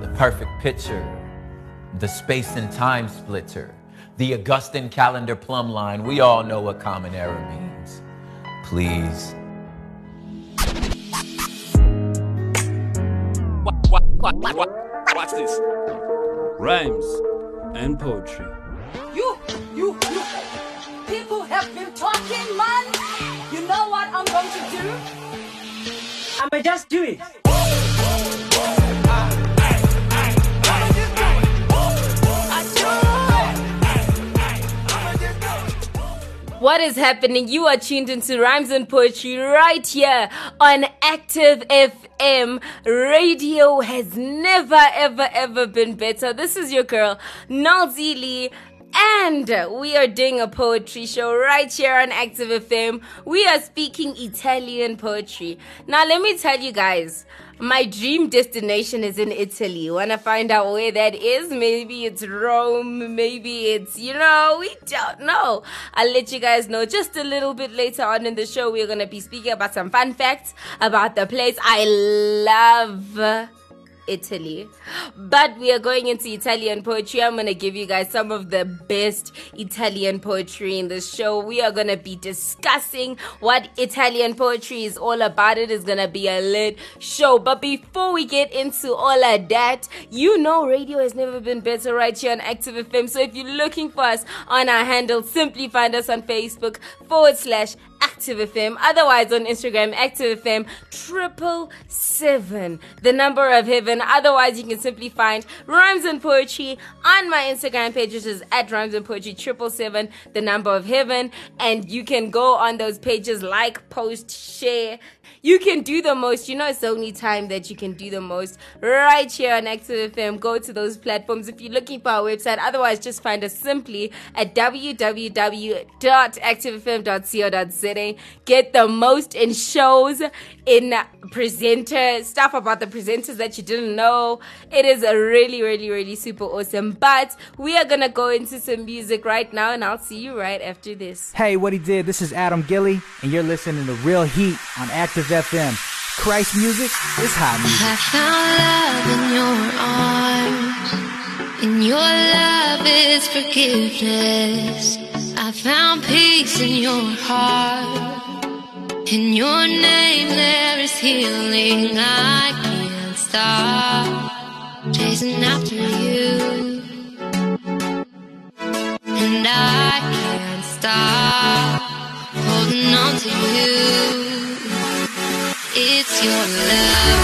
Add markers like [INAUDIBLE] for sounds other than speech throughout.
The perfect picture, the space and time splitter, the Augustan calendar plumb line. We all know what common era means. Please. Watch this. Rhymes and poetry. You, you, you. People have been talking, man. You know what I'm going to do? I'ma just do it. What is happening? You are tuned into Rhymes and Poetry right here on Active FM. Radio has never, ever, ever been better. This is your girl, Nalzi Lee. And we are doing a poetry show right here on Active FM. We are speaking Italian poetry. Now, let me tell you guys, my dream destination is in Italy. Want to find out where that is? Maybe it's Rome. Maybe it's, you know, we don't know. I'll let you guys know just a little bit later on in the show. We're going to be speaking about some fun facts about the place I love. Italy. But we are going into Italian poetry. I'm going to give you guys some of the best Italian poetry in the show. We are going to be discussing what Italian poetry is all about. It is going to be a lit show. But before we get into all of that, you know radio has never been better right here on Active FM. So if you're looking for us on our handle, simply find us on Facebook forward slash Active FM. Otherwise on Instagram, Active FM triple seven, the number of heaven. Otherwise, you can simply find rhymes and poetry on my Instagram page, which is at rhymes and poetry triple seven, the number of heaven. And you can go on those pages, like, post, share. You can do the most. You know, it's the only time that you can do the most right here on Active FM. Go to those platforms if you're looking for our website. Otherwise, just find us simply at www.activefm.co.za. Get the most in shows, in presenter stuff about the presenters that you didn't know. It is a really, really, really super awesome. But we are gonna go into some music right now, and I'll see you right after this. Hey, what he did? This is Adam Gilly, and you're listening to Real Heat on Active FM. Christ music is hot music. I found love in your arms, and your love is forgiveness. I found peace in your heart. In your name there is healing. I can't stop chasing after you. And I can't stop holding on to you. It's your love.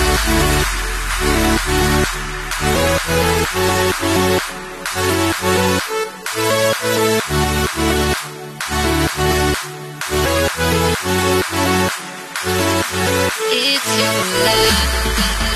It's your It's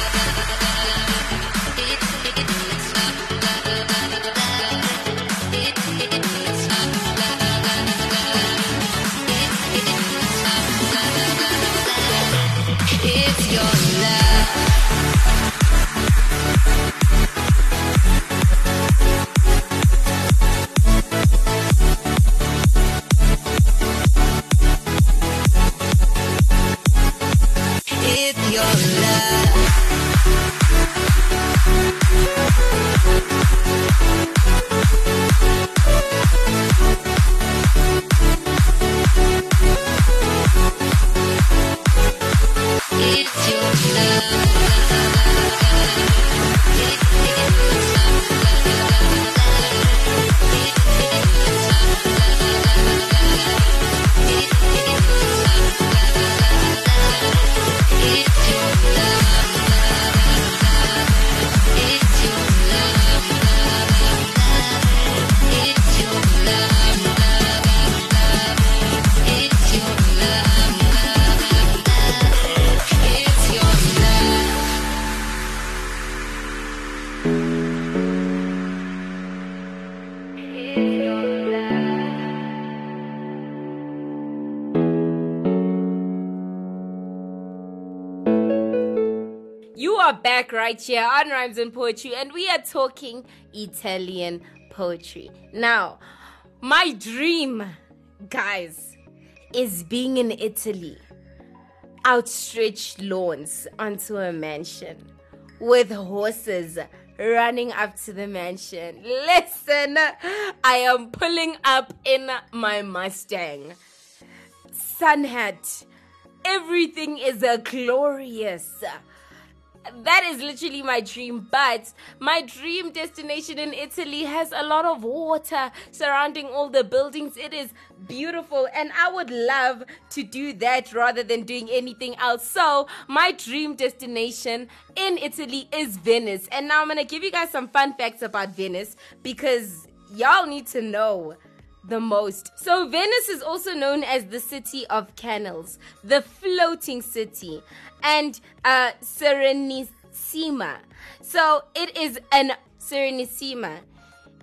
right here on Rhymes and Poetry, and we are talking Italian poetry. Now, my dream, guys, is being in Italy, outstretched lawns onto a mansion with horses running up to the mansion. Listen, I am pulling up in my Mustang. Sun hat. Everything is a glorious that is literally my dream but my dream destination in italy has a lot of water surrounding all the buildings. It is beautiful and i would love to do that rather than doing anything else. So my dream destination in italy is venice. And now i'm gonna give you guys some fun facts about venice because y'all need to know the most. So, Venice is also known as the city of canals, the floating city, and uh, Serenissima. So, it is an Serenissima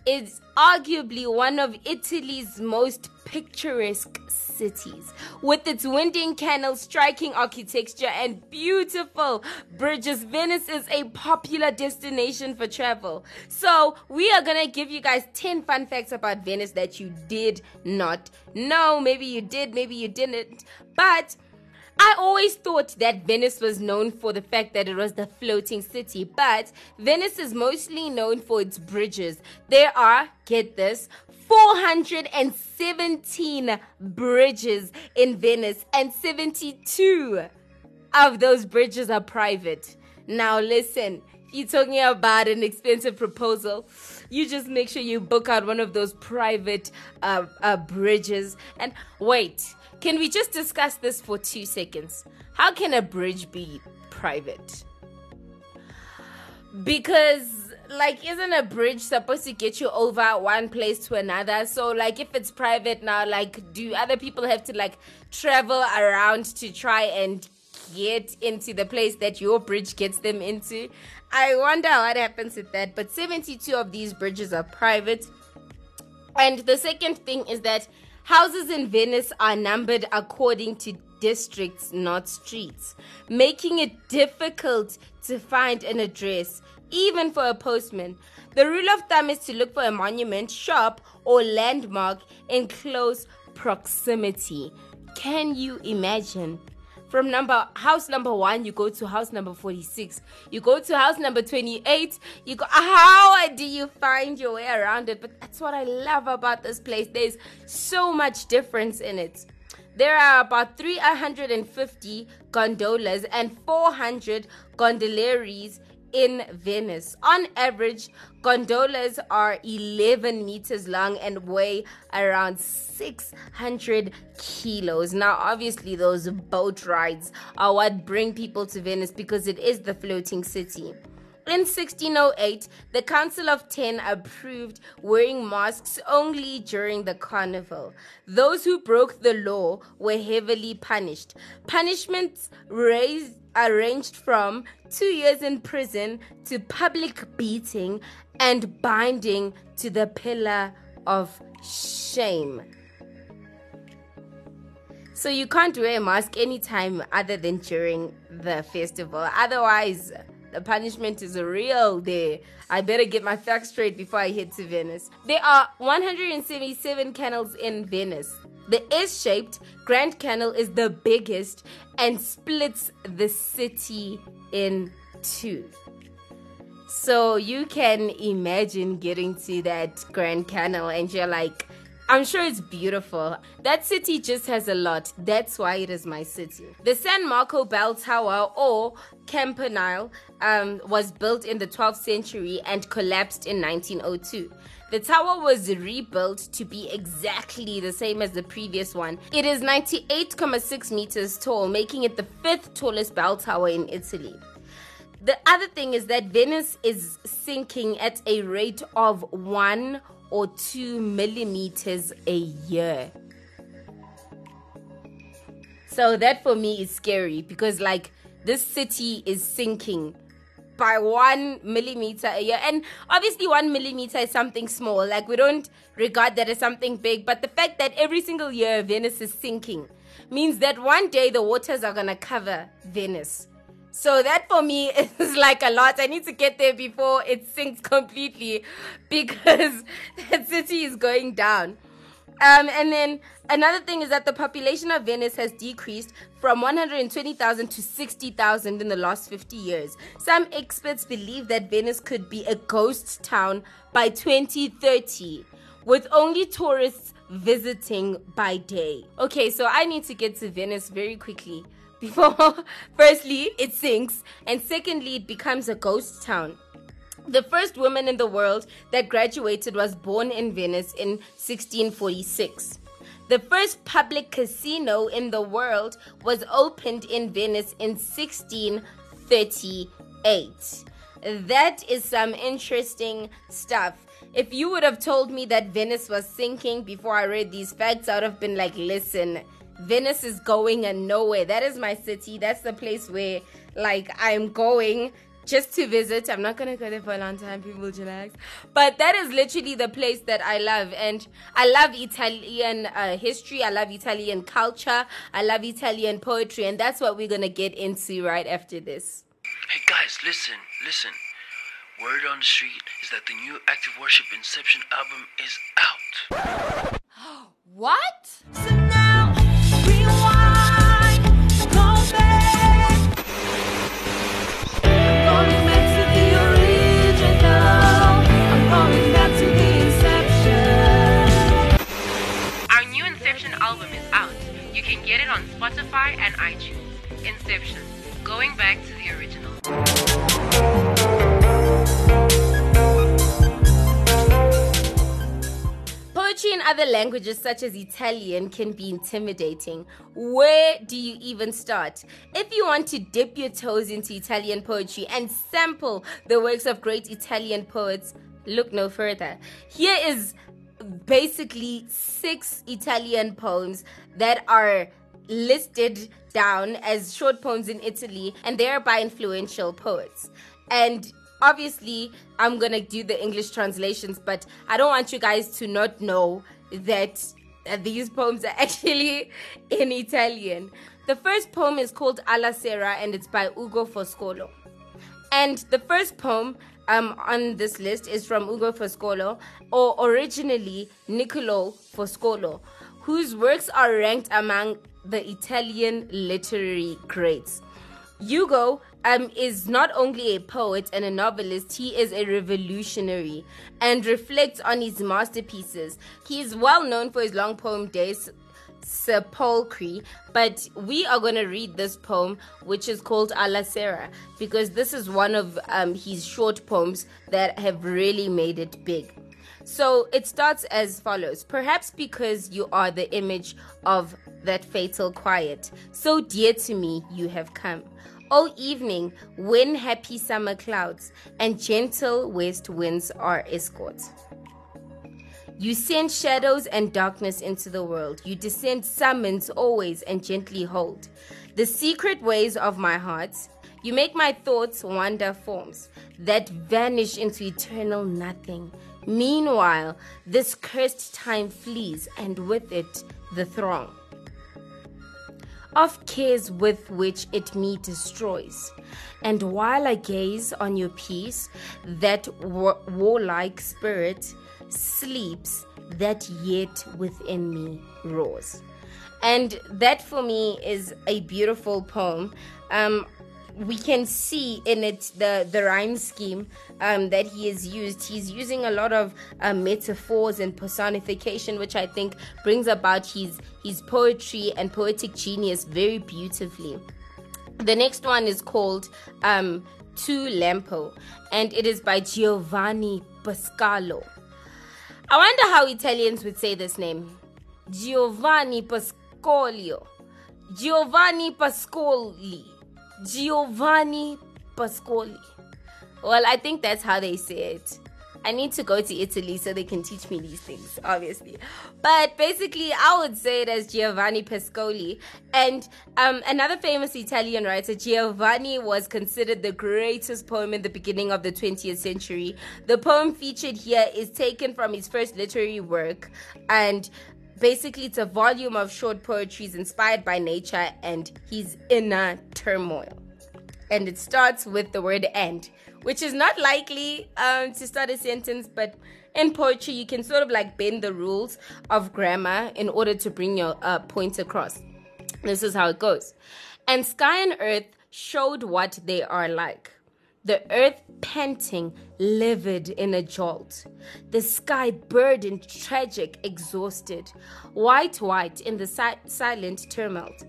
is arguably one of Italy's most picturesque cities, with its winding canals, striking architecture, and beautiful bridges. Venice is a popular destination for travel. So, we are gonna give you guys 10 fun facts about Venice that you did not know. Maybe you did, maybe you didn't, but I always thought that Venice was known for the fact that it was the floating city, but Venice is mostly known for its bridges. There are, get this, 417 bridges in Venice, and 72 of those bridges are private. Now, listen, you're talking about an expensive proposal, you just make sure you book out one of those private uh, uh, bridges. And wait, can we just discuss this for two seconds? How can a bridge be private? Because, like, isn't a bridge supposed to get you over one place to another? So, like, if it's private now, like, do other people have to, like, travel around to try and get into the place that your bridge gets them into? I wonder what happens with that. But 72 of these bridges are private. And the second thing is that Houses in Venice are numbered according to districts, not streets, making it difficult to find an address, even for a postman. The rule of thumb is to look for a monument, shop, or landmark in close proximity. Can you imagine? From number house number one, you go to house number 46. You go to house number 28. You go, how do you find your way around it? But that's what I love about this place. There's so much difference in it. There are about 350 gondolas and 400 gondolieri in Venice. On average, gondolas are 11 meters long and weigh around 600 kilos. Now, obviously, those boat rides are what bring people to Venice because it is the floating city. In 1608, the Council of Ten approved wearing masks only during the carnival. Those who broke the law were heavily punished. Punishments raised ranged from two years in prison to public beating and binding to the pillar of shame. So you can't wear a mask anytime other than during the festival. Otherwise, the punishment is real there. I better get my facts straight before I head to Venice. There are 177 canals in Venice. The S shaped Grand Canal is the biggest and splits the city in two. So you can imagine getting to that Grand Canal and you're like, I'm sure it's beautiful. That city just has a lot. That's why it is my city. The San Marco Bell Tower or Campanile um, was built in the 12th century and collapsed in 1902. The tower was rebuilt to be exactly the same as the previous one. It is 98.6 meters tall, making it the fifth tallest bell tower in Italy. The other thing is that Venice is sinking at a rate of one or two millimeters a year. So that for me is scary because, like, this city is sinking by one millimeter a year. And obviously, one millimeter is something small. Like, we don't regard that as something big. But the fact that every single year Venice is sinking means that one day the waters are going to cover Venice. So that for me [LAUGHS] is like a lot. I need to get there before it sinks completely [LAUGHS] because [LAUGHS] that city is going down. Um, and then another thing is that the population of Venice has decreased from 120,000 to 60,000 in the last 50 years. Some experts believe that Venice could be a ghost town by 2030 with only tourists visiting by day. Okay, so I need to get to Venice very quickly before, [LAUGHS] firstly, it sinks, and secondly, it becomes a ghost town. The first woman in the world that graduated was born in Venice in 1646. The first public casino in the world was opened in Venice in 1638. That is some interesting stuff. If you would have told me that Venice was sinking before I read these facts, I would have been like, listen, Venice is going and nowhere. That is my city. That's the place where like I'm going just to visit. I'm not gonna go there for a long time, people relax. But that is literally the place that I love. And I love Italian uh, history, I love Italian culture, I love Italian poetry, and that's what we're gonna get into right after this. Hey guys, listen, listen. Word on the street is that the new Active Worship Inception album is out. [GASPS] What? So now, get it on Spotify and iTunes. Inception, going back to the original. Poetry in other languages such as Italian can be intimidating. Where do you even start? If you want to dip your toes into Italian poetry and sample the works of great Italian poets, look no further. Here is basically six Italian poems that are listed down as short poems in Italy and they are by influential poets. And obviously, I'm gonna do the English translations, but I don't want you guys to not know that uh, these poems are [LAUGHS] actually in Italian. The first poem is called Alla Sera and it's by Ugo Foscolo. And the first poem um, on this list is from Ugo Foscolo, or originally Niccolo Foscolo, whose works are ranked among the Italian literary greats. Hugo um, is not only a poet and a novelist, he is a revolutionary and reflects on his masterpieces. He is well known for his long poem Dei Sepolcri, but we are going to read this poem, which is called Alla Sera, because this is one of um, his short poems that have really made it big. So it starts as follows Perhaps because you are the image of that fatal quiet, so dear to me you have come. O evening, when happy summer clouds and gentle west winds are escort. You send shadows and darkness into the world. You descend summons always and gently hold the secret ways of my heart. You make my thoughts wander forms that vanish into eternal nothing. Meanwhile, this cursed time flees, and with it the throng of cares with which it me destroys. And while I gaze on your peace, that war- warlike spirit sleeps, that yet within me roars. And that for me is a beautiful poem. Um, we can see in it the the rhyme scheme um, that he has used. He's using a lot of uh, metaphors and personification, which I think brings about his his poetry and poetic genius very beautifully. The next one is called um, Tu Lampo, and it is by Giovanni Pascalo. I wonder how Italians would say this name. Giovanni Pascolio. Giovanni Pascoli. Giovanni Pascoli. Well, I think that's how they say it. I need to go to Italy so they can teach me these things, obviously. But basically, I would say it as Giovanni Pescoli. And um, another famous Italian writer, Giovanni, was considered the greatest poem in the beginning of the 20th century. The poem featured here is taken from his first literary work, and basically, it's a volume of short poetries inspired by nature and his inner turmoil and it starts with the word and, which is not likely um, to start a sentence, but in poetry, you can sort of like bend the rules of grammar in order to bring your uh, point across. This is how it goes. And sky and earth showed what they are like. The earth panting, livid in a jolt. The sky burdened, tragic, exhausted. White, white in the si- silent tumult.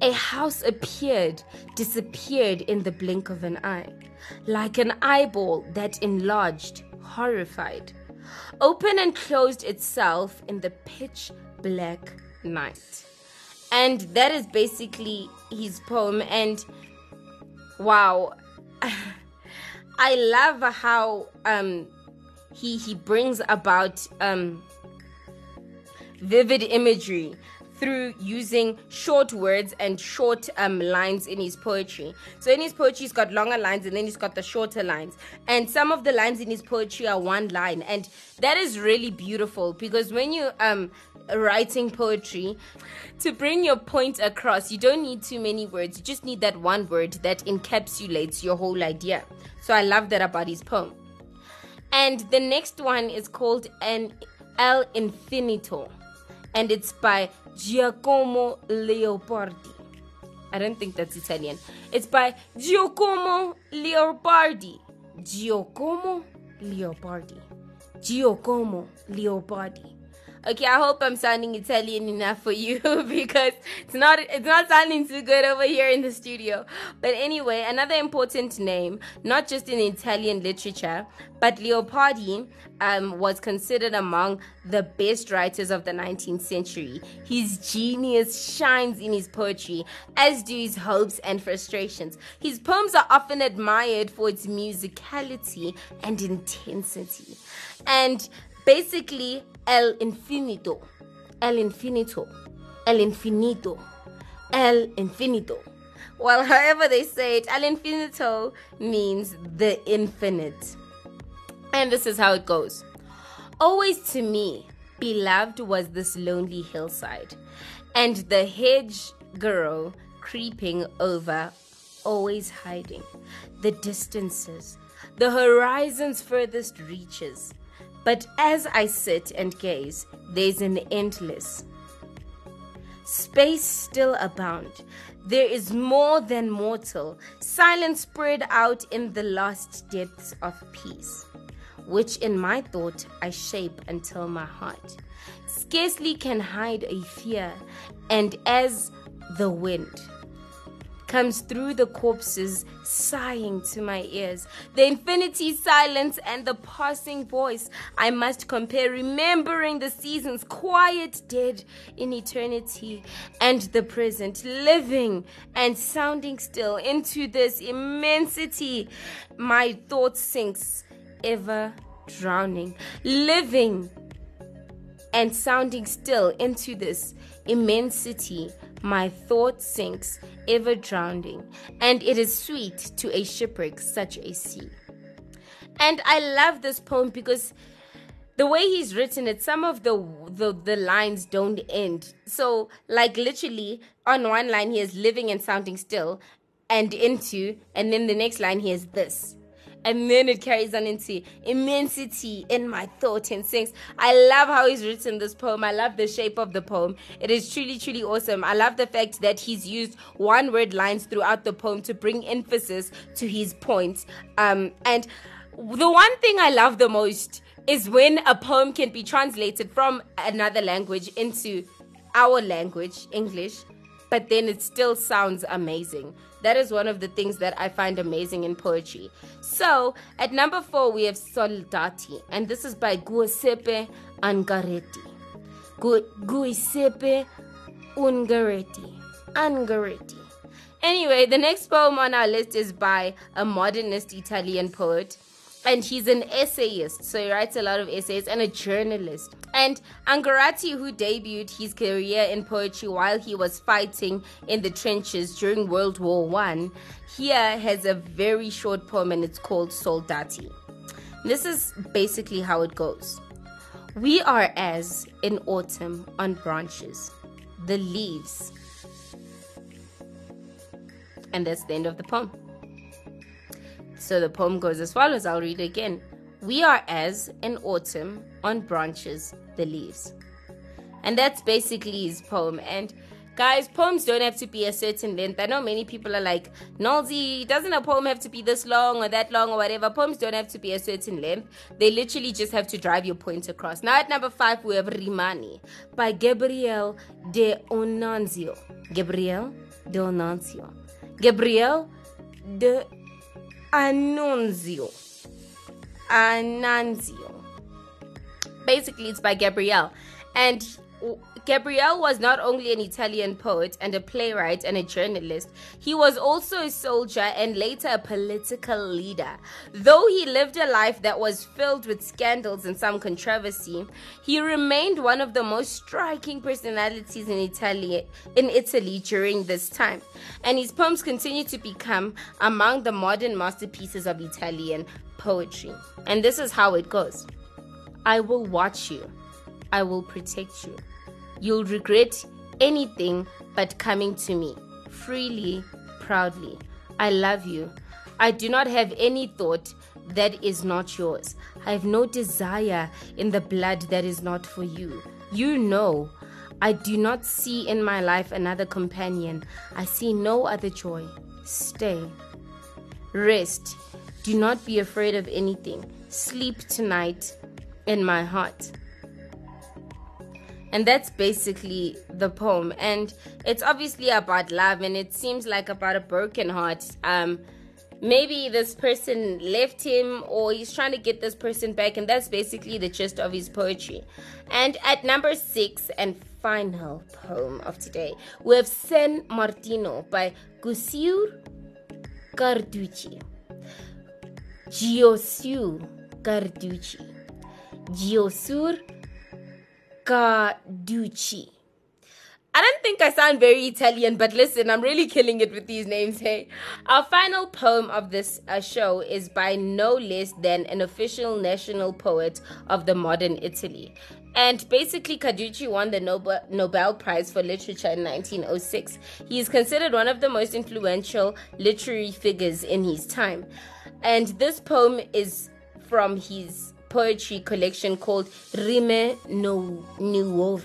A house appeared, disappeared in the blink of an eye, like an eyeball that enlarged, horrified, opened and closed itself in the pitch black night. And that is basically his poem. And wow, I love how um, he he brings about um, vivid imagery through using short words and short um, lines in his poetry. So in his poetry, he's got longer lines and then he's got the shorter lines. And some of the lines in his poetry are one line, and that is really beautiful because when you um writing poetry to bring your point across you don't need too many words you just need that one word that encapsulates your whole idea so i love that about his poem and the next one is called an el infinito and it's by Giacomo Leopardi. I don't think that's Italian. It's by Giacomo Leopardi. Giacomo Leopardi. Giacomo Leopardi. Okay, I hope I'm sounding Italian enough for you [LAUGHS] because it's not it's not sounding too good over here in the studio. But anyway, another important name, not just in Italian literature, but Leopardi um, was considered among the best writers of the 19th century. His genius shines in his poetry, as do his hopes and frustrations. His poems are often admired for its musicality and intensity. And basically el infinito, el infinito, el infinito, el infinito. Well, however they say it, el infinito means the infinite. And this is how it goes. Always to me, beloved was this lonely hillside, and the hedge girl creeping over, always hiding the distances, the horizon's furthest reaches. But as I sit and gaze, there's an endless space still abound. There is more than mortal, silence spread out in the last depths of peace, which in my thought I shape until my heart scarcely can hide a fear, and as the wind comes through the corpses, sighing to my ears. The infinity silence and the passing voice I must compare, remembering the seasons quiet, dead in eternity, and the present, living and sounding still into this immensity. My thought sinks, ever drowning, living and sounding still into this immensity my thought sinks, ever drowning, and it is sweet to a shipwreck such a sea. And I love this poem because the way he's written it, some of the, the the lines don't end. So, like literally, on one line he is living and sounding still, and into, and then the next line he is this and then it carries on into immensity in my thought and sings. I love how he's written this poem. I love the shape of the poem. It is truly, truly awesome. I love the fact that he's used one word lines throughout the poem to bring emphasis to his point. Um, and the one thing I love the most is when a poem can be translated from another language into our language, English, but then it still sounds amazing. That is one of the things that I find amazing in poetry. So, at number four, we have Soldati, and this is by Giuseppe Ungaretti. Gu- Giuseppe Ungaretti. Ungaretti. Anyway, the next poem on our list is by a modernist Italian poet. and he's an essayist, so he writes a lot of essays and a journalist. And Ungaretti, who debuted his career in poetry while he was fighting in the trenches during World War One, here has a very short poem and it's called Soldati. This is basically how it goes. We are as in autumn on branches, the leaves. And that's the end of the poem. So the poem goes as follows. I'll read it again. We are as in autumn on branches, the leaves. And that's basically his poem. And guys, poems don't have to be a certain length. I know many people are like, Noelzii, doesn't a poem have to be this long or that long or whatever? Poems don't have to be a certain length. They literally just have to drive your point across. Now at number five, we have Rimani by Gabriel de Onanzio. Gabriel de Onanzio. Gabriel de Annunzio. Ananzio. Basically, it's by Gabrielle. And Gabrielle was not only an Italian poet and a playwright and a journalist, he was also a soldier and later a political leader. Though he lived a life that was filled with scandals and some controversy, he remained one of the most striking personalities in Italy, in Italy during this time. And his poems continue to become among the modern masterpieces of Italian poetry. And this is how it goes I will watch you, I will protect you. You'll regret anything but coming to me freely, proudly. I love you. I do not have any thought that is not yours. I have no desire in the blood that is not for you. You know, I do not see in my life another companion. I see no other joy. Stay. Rest. Do not be afraid of anything. Sleep tonight in my heart. And that's basically the poem. And it's obviously about love and it seems like about a broken heart. Um, maybe this person left him or he's trying to get this person back. And that's basically the gist of his poetry. And at number six and final poem of today, we have San Martino by Gusiur Carducci. Giosuè Carducci. Giosuè Carducci. I don't think I sound very Italian, but listen, I'm really killing it with these names, hey. Our final poem of this uh, show is by no less than an official national poet of the modern Italy. And basically, Carducci won the Nobel Prize for Literature in 1906. He is considered one of the most influential literary figures in his time. And this poem is from his poetry collection called Rime no, Nuove.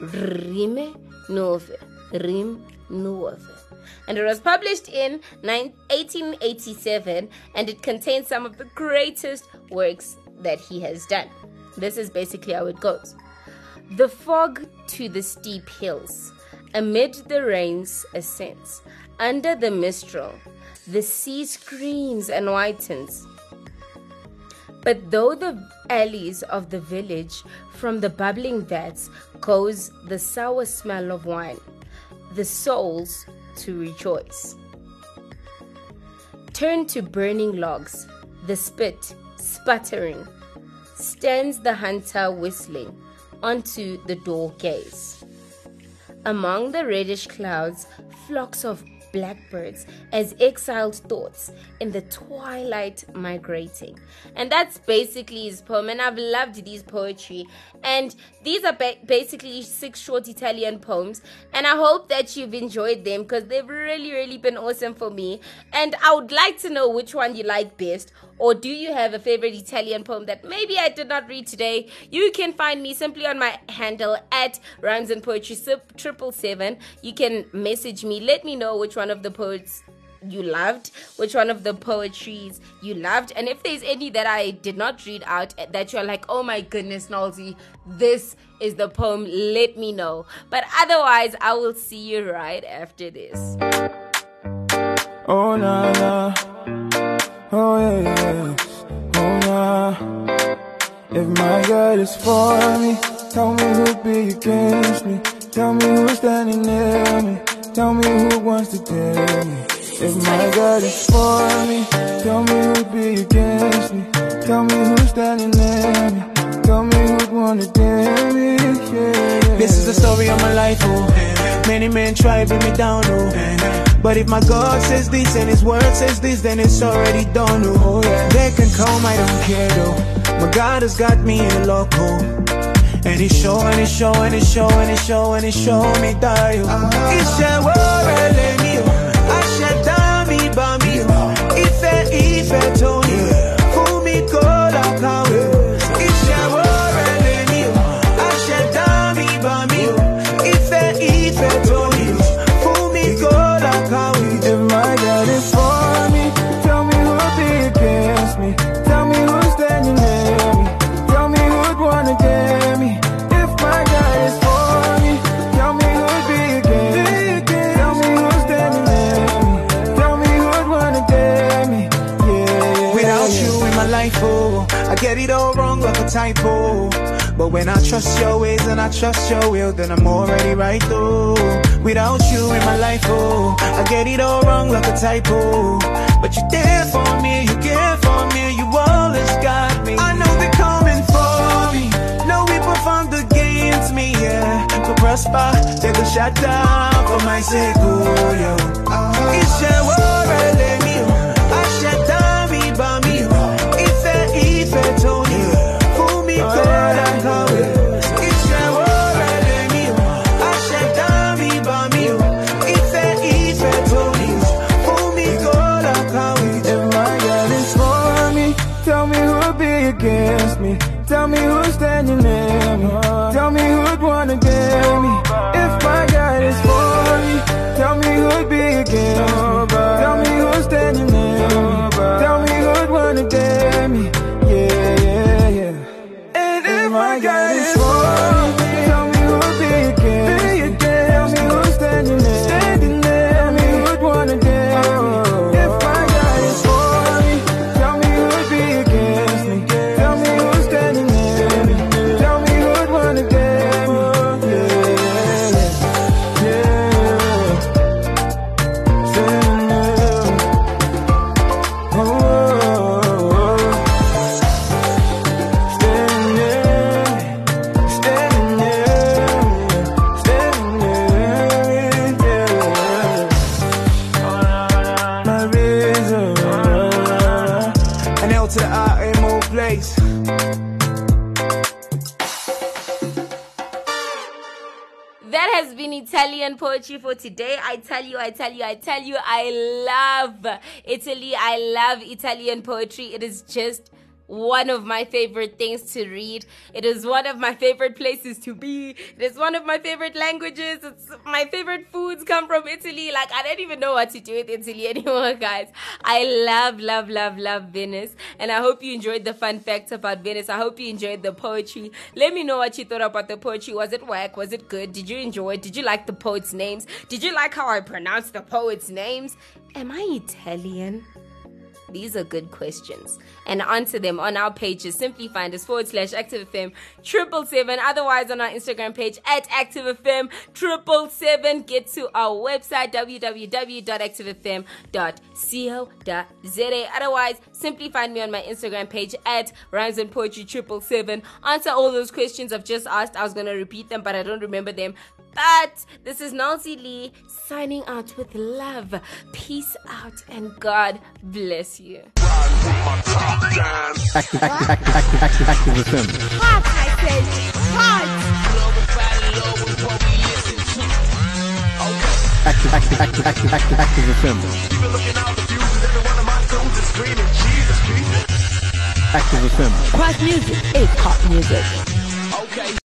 Rime Nuove. Rime Nuove. And it was published in 1887 and it contains some of the greatest works that he has done. This is basically how it goes. The fog to the steep hills, amid the rain's ascends, under the mistral, the sea screams and whitens. But though the alleys of the village, from the bubbling vats, cause the sour smell of wine, the souls to rejoice. Turn to burning logs, the spit sputtering, stands the hunter whistling, onto the door gaze. Among the reddish clouds, flocks of blackbirds as exiled thoughts in the twilight migrating. And that's basically his poem. And I've loved these poetry. And these are ba- basically six short Italian poems. And I hope that you've enjoyed them because they've really, really been awesome for me. And I would like to know which one you like best. Or do you have a favorite Italian poem that maybe I did not read today? You can find me simply on my handle at Rhymes and Poetry triple seven. You can message me. Let me know which one of the poets you loved, which one of the poetries you loved, and if there's any that I did not read out that you're like, oh my goodness, Noelzii, this is the poem, let me know. But otherwise, I will see you right after this. Oh, la, la. Oh, yeah, yeah. Oh, nah. If my God is for me, tell me who'd be against me. Tell me who's standing near me. Tell me who wants to kill me. If my God is for me, tell me who'd be against me. Tell me who's standing near me. Tell me who'd wanna dare me. Yeah, yeah. This is the story of my life, oh. Many men try to bring me down, oh. But if my God says this and His word says this, then it's already done, oh. yeah. They can come, I don't care, though. My God has got me in loco. Oh. And He's showing, He's showing, He's showing, He's showing, He's showing me that, oh. Iṣẹ́ wọ́ọ̀rẹ́ lè ní o, àṣẹ̀dá mi bá mi o. Ìfẹ́ ìfẹ́ tó ní o, fún mi kó lọ́kàwé. Iṣẹ́ trust your will, then I'm already right through. Without you in my life, oh, I get it all wrong like a typo. But you're there for me, you care for me, you always got me. I know they're coming for me, no weapon formed against me, yeah. To prosper, they go shut down for my sake, oh, yo. Iṣẹ́ wọ́ọ̀rẹ́ Poetry for today. I tell you, I tell you, I tell you, I love Italy. I love Italian poetry. It is just one of my favorite things to read. It is one of my favorite places to be. It is one of my favorite languages. It's my favorite foods come from Italy. Like I don't even know what to do with Italy [LAUGHS] anymore, guys. I love, love, love, love Venice. And I hope you enjoyed the fun facts about Venice. I hope you enjoyed the poetry. Let me know what you thought about the poetry. Was it whack? Was it good? Did you enjoy it? Did you like the poets' names? Did you like how I pronounced the poets' names? Am I Italian? These are good questions. And answer them on our pages. Simply find us forward slash ActiveFM triple seven. Otherwise on our Instagram page at ActiveFM triple seven. Get to our website www.activefm.co.za. Otherwise, simply find me on my Instagram page at Rhymes and Poetry triple seven. Answer all those questions I've just asked. I was gonna repeat them, but I don't remember them. But this is Nancy Lee signing out with love. Peace out and God bless you. Active, active, active, active, active, active FM. Active music is hot music. Okay.